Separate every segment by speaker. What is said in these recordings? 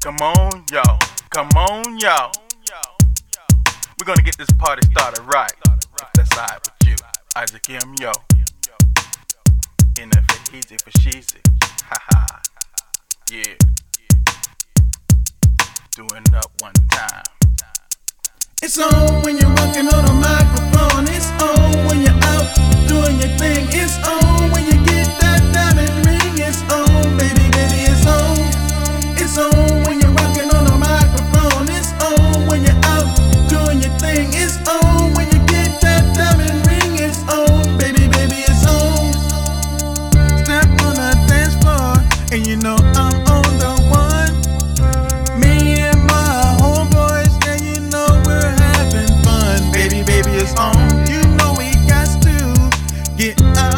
Speaker 1: Come on, y'all. Come on, y'all. We're gonna get this party started right. If that's alright with you. Isaac M. Yo. NF for easy for sheezy. Haha. yeah. Doing up one time.
Speaker 2: It's on when you're walking on and you know I'm on the one. Me and my homeboys, and you know we're having fun. Baby, baby, it's on. You know we got to get up.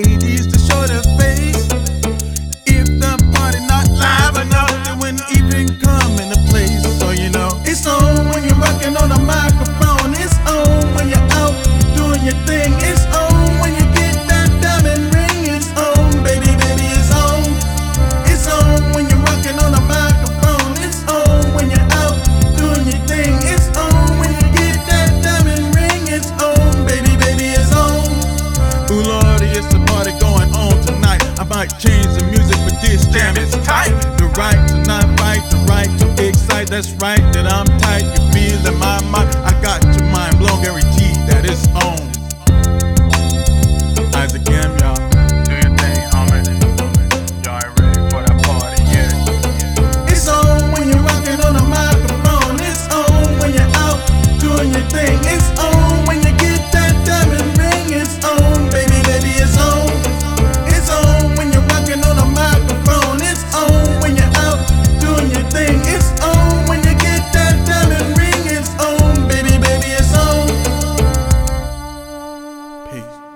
Speaker 2: that's right that I'm tight. Peace.